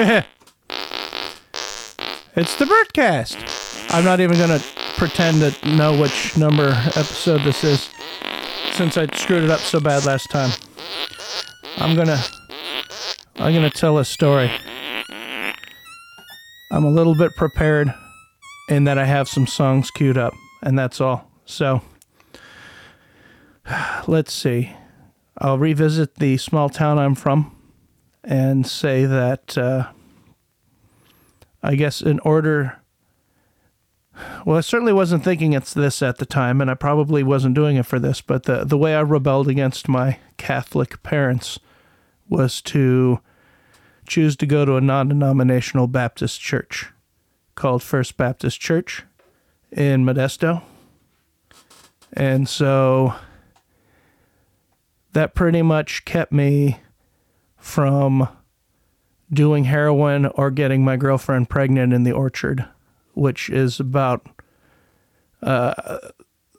It's the Bertcast. I'm not even going to pretend to know which number episode this is since I screwed it up so bad last time. I'm going to I'm going to tell a story. I'm a little bit prepared in that I have some songs queued up and that's all. So let's see. I'll revisit the small town I'm from and say that uh, I guess in order. Well, I certainly wasn't thinking it's this at the time, and I probably wasn't doing it for this, but the, the way I rebelled against my Catholic parents was to choose to go to a non denominational Baptist church called First Baptist Church in Modesto. And so that pretty much kept me from doing heroin or getting my girlfriend pregnant in the orchard, which is about uh,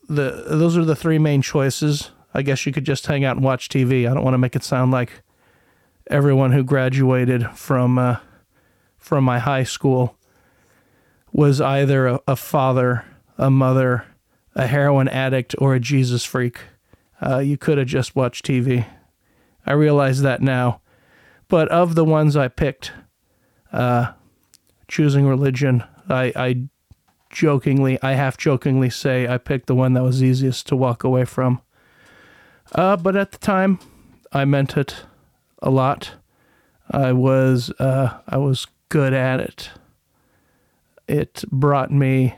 the those are the three main choices. I guess you could just hang out and watch TV. I don't want to make it sound like everyone who graduated from uh, from my high school was either a, a, father, a mother, a heroin addict, or a Jesus freak. Uh, you could have just watched TV. I realize that now. But of the ones I picked, uh, choosing religion, I, I jokingly, I half jokingly say I picked the one that was easiest to walk away from. Uh, but at the time, I meant it a lot. I was uh, I was good at it. It brought me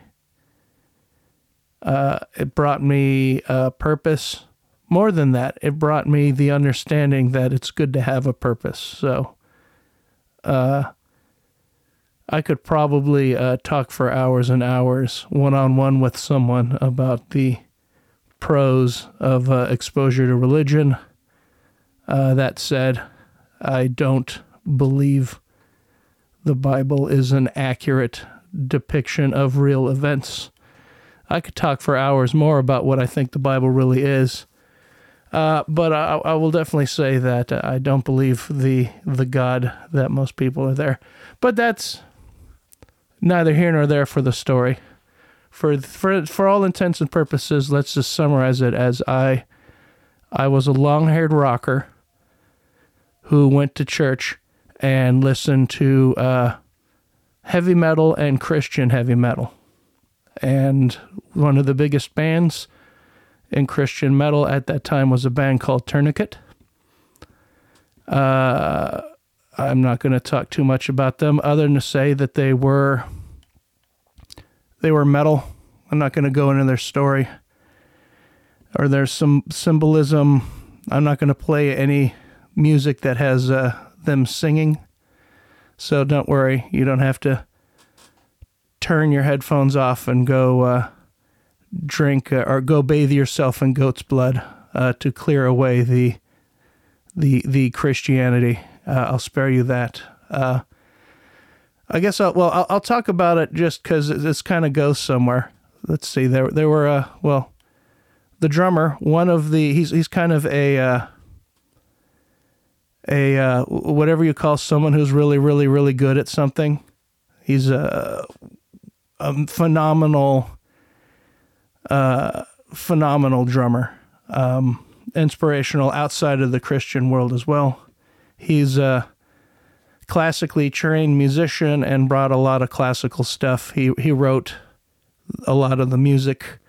uh, it brought me a purpose more than that, it brought me the understanding that it's good to have a purpose. So, uh, I could probably uh, talk for hours and hours one on one with someone about the pros of uh, exposure to religion. Uh, that said, I don't believe the Bible is an accurate depiction of real events. I could talk for hours more about what I think the Bible really is. Uh, but I, I, will definitely say that I don't believe the the God that most people are there. But that's neither here nor there for the story. For for for all intents and purposes, let's just summarize it as I I was a long-haired rocker who went to church and listened to uh, heavy metal and Christian heavy metal. And one of the biggest bands in Christian metal at that time was a band called Tourniquet. Uh, I'm not going to talk too much about them, other than to say that they were they were metal. I'm not going to go into their story, or there's some symbolism. I'm not going to play any music that has uh, them singing, so don't worry. You don't have to turn your headphones off and go uh, drink uh, or go bathe yourself in goat's blood uh, to clear away the the the Christianity. Uh, I'll spare you that. Uh, I guess I'll well I'll, I'll talk about it just because this kind of goes somewhere. Let's see. There there were uh well the drummer one of the he's he's kind of a uh, a uh, whatever you call someone who's really really really good at something. He's a, a phenomenal uh, phenomenal drummer, um, inspirational outside of the Christian world as well. He's a classically trained musician and brought a lot of classical stuff. He he wrote a lot of the music,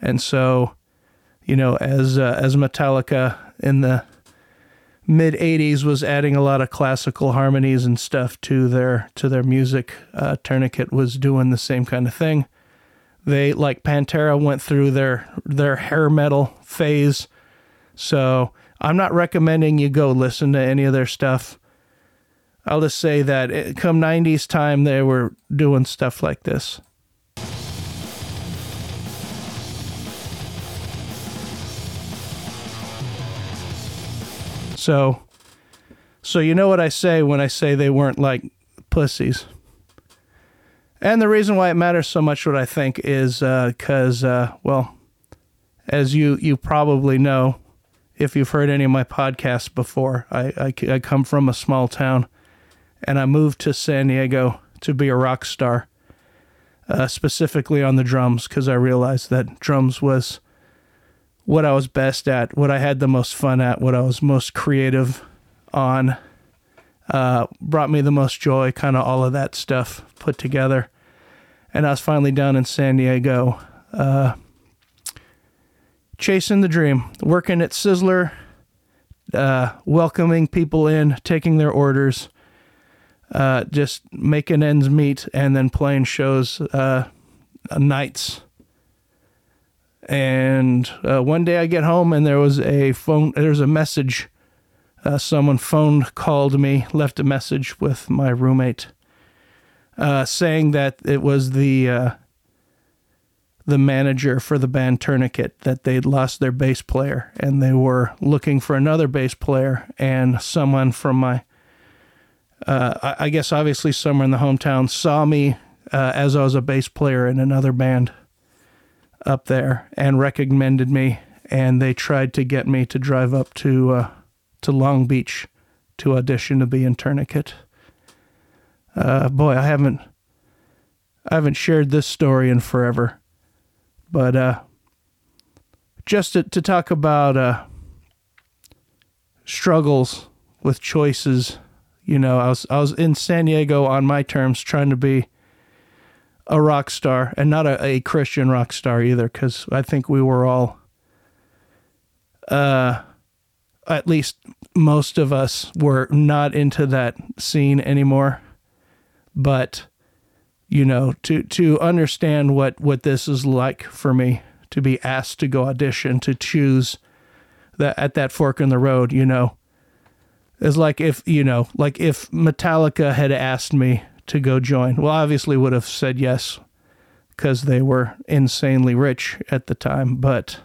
and so you know, as uh, as Metallica in the mid 80s was adding a lot of classical harmonies and stuff to their to their music. Uh, Tourniquet was doing the same kind of thing. They like Pantera went through their their hair metal phase. So I'm not recommending you go listen to any of their stuff. I'll just say that it, come 90s time, they were doing stuff like this. So, so you know what I say when I say they weren't like pussies. And the reason why it matters so much, what I think, is because, uh, uh, well, as you, you probably know, if you've heard any of my podcasts before, I, I, I come from a small town and I moved to San Diego to be a rock star, uh, specifically on the drums, because I realized that drums was what I was best at, what I had the most fun at, what I was most creative on, uh, brought me the most joy, kind of all of that stuff put together. And I was finally down in San Diego, uh, chasing the dream, working at Sizzler, uh, welcoming people in, taking their orders, uh, just making ends meet, and then playing shows uh, nights. And uh, one day I get home and there was a phone, there's a message. Uh, someone phoned, called me, left a message with my roommate, uh, saying that it was the the manager for the band Tourniquet that they'd lost their bass player and they were looking for another bass player and someone from my uh, I guess obviously somewhere in the hometown saw me uh, as I was a bass player in another band up there and recommended me and they tried to get me to drive up to uh, to Long Beach to audition to be in Tourniquet. Uh, boy, I haven't I haven't shared this story in forever. But uh, just to, to talk about uh, struggles with choices, you know, I was I was in San Diego on my terms, trying to be a rock star, and not a, a Christian rock star either, because I think we were all, uh, at least most of us were not into that scene anymore, but you know, to to understand what what this is like for me to be asked to go audition to choose that at that fork in the road, you know, is like if you know, like if Metallica had asked me to go join, well, obviously would have said yes because they were insanely rich at the time, but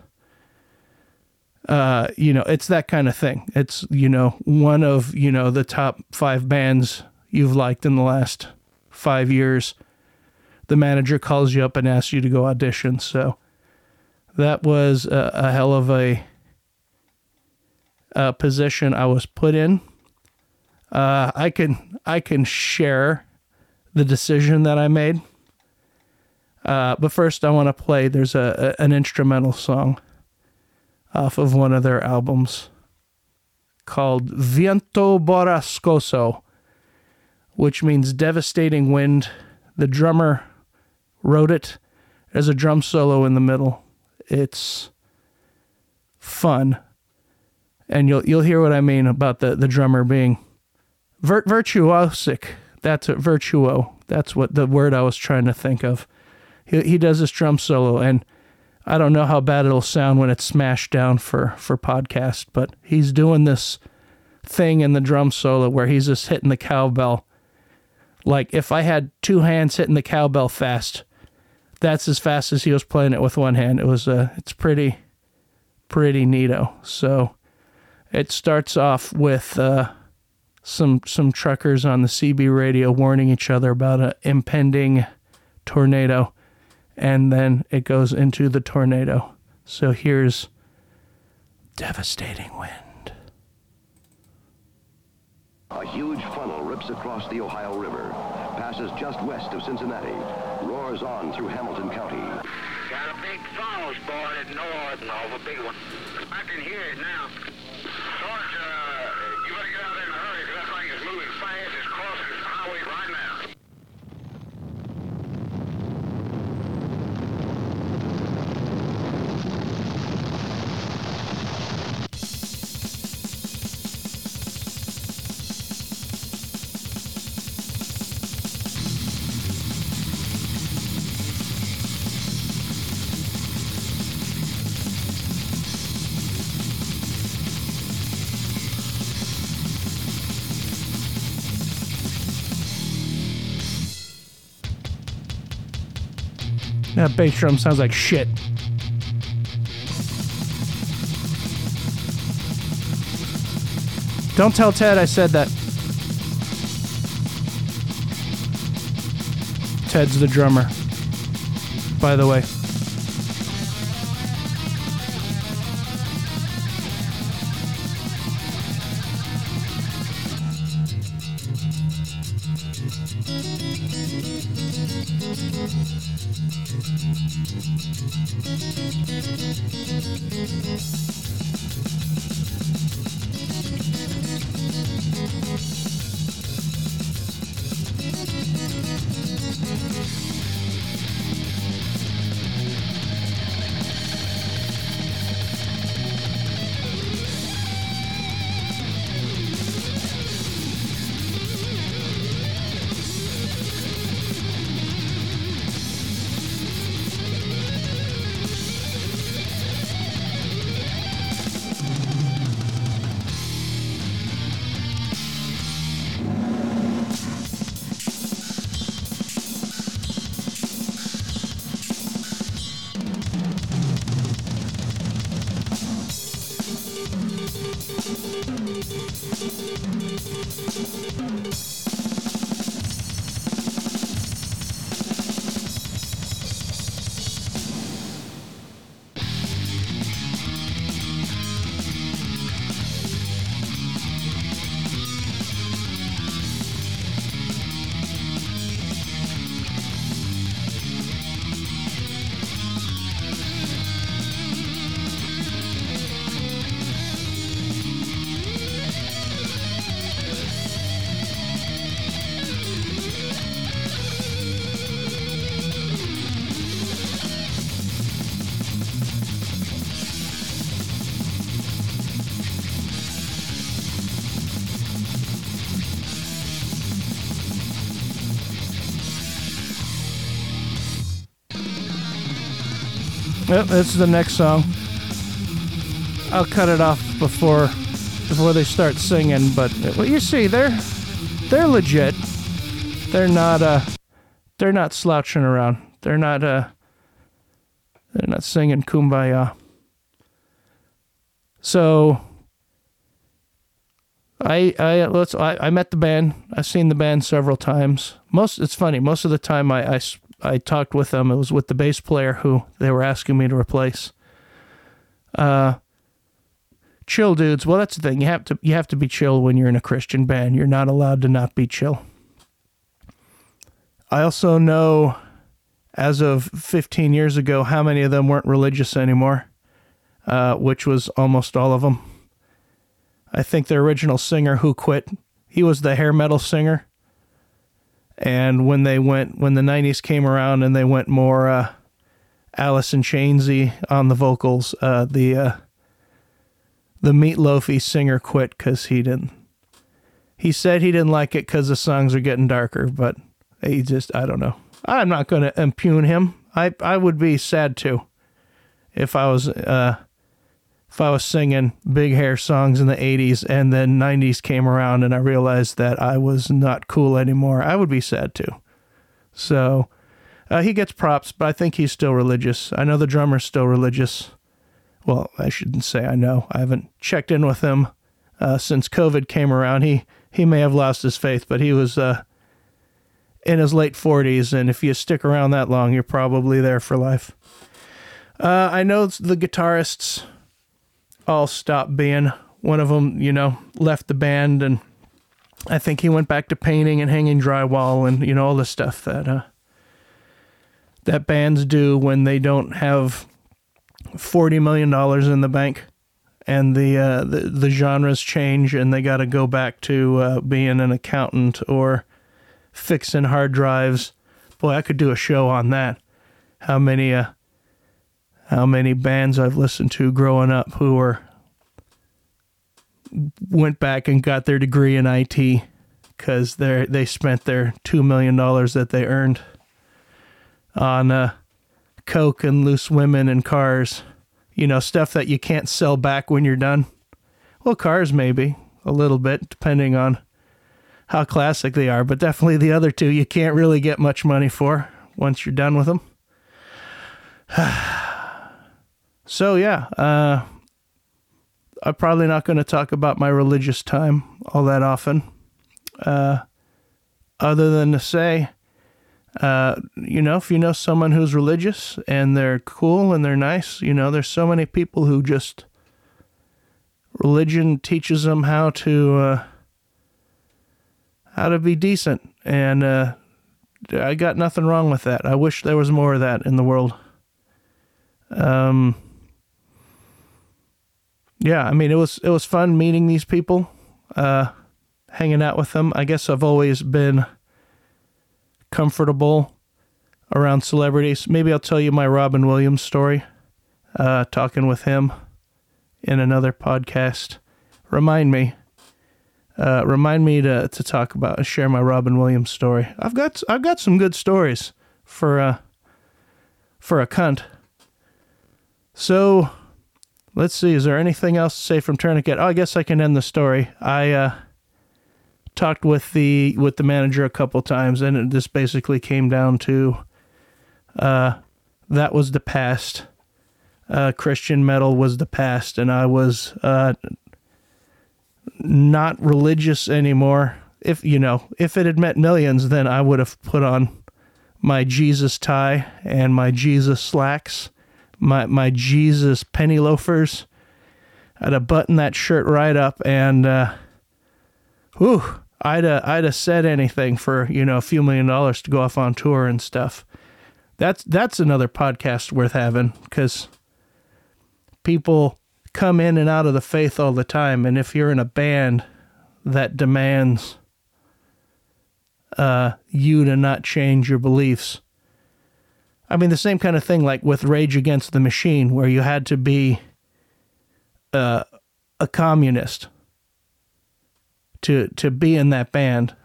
uh, you know, it's that kind of thing. It's you know one of you know the top five bands you've liked in the last five years the manager calls you up and asks you to go audition. So that was a, a hell of a, a, position I was put in. Uh, I can I can share the decision that I made. Uh, but first, I want to play. There's a, a, an instrumental song off of one of their albums called Viento Borrascoso, which means devastating wind. The drummer wrote it. as a drum solo in the middle. It's fun. And you'll you'll hear what I mean about the, the drummer being vir- virtuosic. That's a virtuo. That's what the word I was trying to think of. He he does this drum solo and I don't know how bad it'll sound when it's smashed down for for podcast, but he's doing this thing in the drum solo where he's just hitting the cowbell. Like if I had two hands hitting the cowbell fast, that's as fast as he was playing it with one hand. It was uh, it's pretty pretty neato. So it starts off with uh, some some truckers on the CB radio warning each other about an impending tornado, and then it goes into the tornado. So here's devastating wind. A huge funnel rips across the Ohio River, passes just west of Cincinnati, roars on through Hamilton County. Got a big funnel spotted north of a big one. I can hear it now. That bass drum sounds like shit. Don't tell Ted I said that. Ted's the drummer. By the way. Yep, this is the next song. I'll cut it off before before they start singing, but well, you see, they're they're legit. They're not uh they're not slouching around. They're not uh they're not singing kumbaya. So I I let's I, I met the band. I've seen the band several times. Most it's funny. Most of the time I, I I talked with them. It was with the bass player who they were asking me to replace. Uh, chill dudes. Well, that's the thing. You have to you have to be chill when you're in a Christian band. You're not allowed to not be chill. I also know, as of 15 years ago, how many of them weren't religious anymore, uh, which was almost all of them. I think the original singer who quit, he was the hair metal singer. And when they went, when the 90s came around and they went more uh, in Chainsy on the vocals, uh, the uh, the Meatloafy singer quit because he didn't. He said he didn't like it because the songs are getting darker, but he just, I don't know. I'm not going to impugn him. I I would be sad too if I was uh, if I was singing big hair songs in the 80s and then 90s came around and I realized that I was not cool anymore, I would be sad too. So uh, he gets props, but I think he's still religious. I know the drummer's still religious. Well, I shouldn't say I know. I haven't checked in with him uh, since COVID came around. He he may have lost his faith, but he was uh, in his late 40s, and if you stick around that long, you're probably there for life. Uh, I know the guitarists all stopped being. One of them, you know, left the band, and I think he went back to painting and hanging drywall and you know all the stuff that uh, that bands do when they don't have forty million dollars in the bank, and the uh, the the genres change, and they got to go back to uh, being an accountant or fixing hard drives. Boy, I could do a show on that. How many uh, how many bands I've listened to growing up who were went back and got their degree in IT because they they spent their two million dollars that they earned on uh, coke and loose women and cars. You know, stuff that you can't sell back when you're done. Well, cars maybe a little bit, depending on how classic they are, but definitely the other two you can't really get much money for once you're done with them. so yeah, uh, I'm probably not going to talk about my religious time all that often, uh, other than to say, uh, you know, if you know someone who's religious and they're cool and they're nice, you know, there's so many people who just religion teaches them how to uh, how to be decent, and uh, I got nothing wrong with that. I wish there was more of that in the world. Um, yeah, I mean it was it was fun meeting these people, uh, hanging out with them. I guess I've always been comfortable around celebrities. Maybe I'll tell you my Robin Williams story. Uh, talking with him in another podcast. Remind me. Uh, remind me to, to talk about share my Robin Williams story. I've got I've got some good stories for uh for a cunt. So let's see, is there anything else to say from Tourniquet? Oh, I guess I can end the story. I uh talked with the with the manager a couple times and it basically came down to uh that was the past. Uh Christian metal was the past and I was uh not religious anymore. If you know, if it had meant millions, then I would have put on my Jesus tie and my Jesus slacks, my my Jesus penny loafers. I'd have buttoned that shirt right up and uh whew, I'd have, I'd have said anything for, you know, a few million dollars to go off on tour and stuff. That's that's another podcast worth having cuz people come in and out of the faith all the time and if you're in a band that demands uh, you to not change your beliefs i mean the same kind of thing like with rage against the machine where you had to be uh, a communist to to be in that band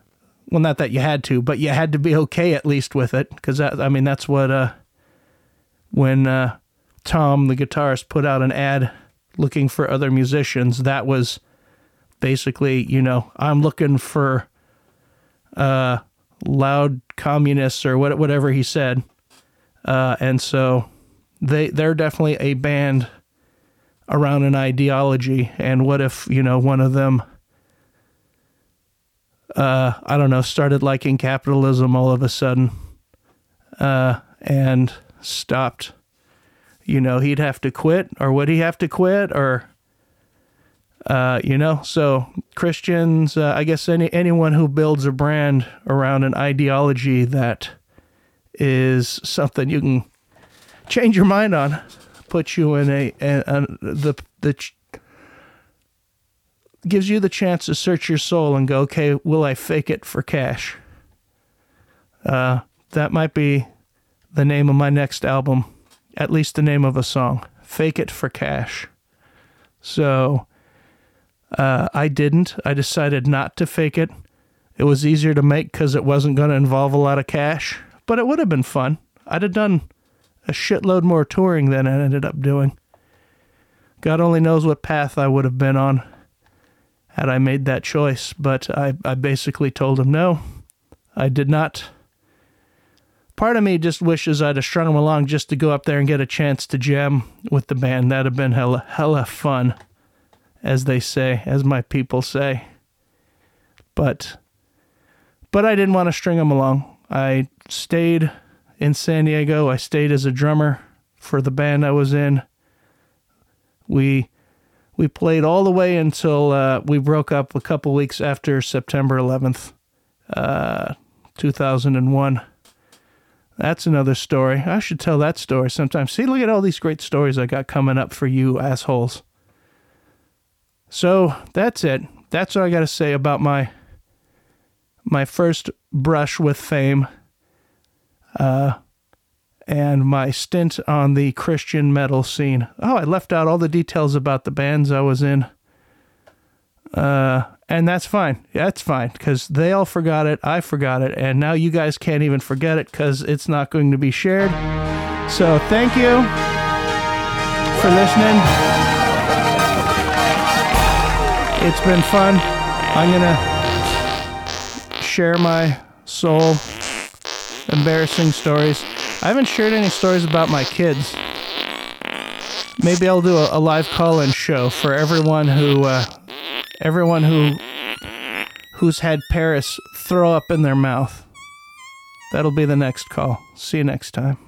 well not that you had to but you had to be okay at least with it because i mean that's what uh when uh tom the guitarist put out an ad looking for other musicians. That was basically, you know, I'm looking for uh, loud communists or what, whatever he said. Uh, and so they they're definitely a band around an ideology. And what if you know one of them? Uh, I don't know, started liking capitalism all of a sudden, uh, and stopped you know, he'd have to quit, or would he have to quit, or, uh, you know, so Christians, uh, I guess any anyone who builds a brand around an ideology that is something you can change your mind on, puts you in a, a, a the the gives you the chance to search your soul and go, okay, will I fake it for cash? Uh, that might be the name of my next album at least the name of a song Fake It for Cash. So uh, I didn't. I decided not to fake it. It was easier to make because it wasn't going to involve a lot of cash, but it would have been fun. I'd have done a shitload more touring than I ended up doing. God only knows what path I would have been on had I made that choice, but I, I basically told him no. I did not part of me just wishes I'd have strung him along just to go up there and get a chance to jam with the band. That'd have been hella hella fun, as they say, as my people say. But but I didn't want to string him along. I stayed in San Diego. I stayed as a drummer for the band I was in. We we played all the way until uh, we broke up a couple weeks after September 11th, uh, 2001. That's another story. I should tell that story sometime. See, look at all these great stories I got coming up for you assholes. So that's it. That's what I got to say about my my first brush with fame, uh, and my stint on the Christian metal scene. Oh, I left out all the details about the bands I was in. Uh, and that's fine. That's fine because they all forgot it. I forgot it. And now you guys can't even forget it because it's not going to be shared. So thank you for listening. It's been fun. I'm going to share my soul embarrassing stories. I haven't shared any stories about my kids. Maybe I'll do a, a live call in show for everyone who. Uh, everyone who who's had Paris throw up in their mouth. That'll be the next call. See you next time.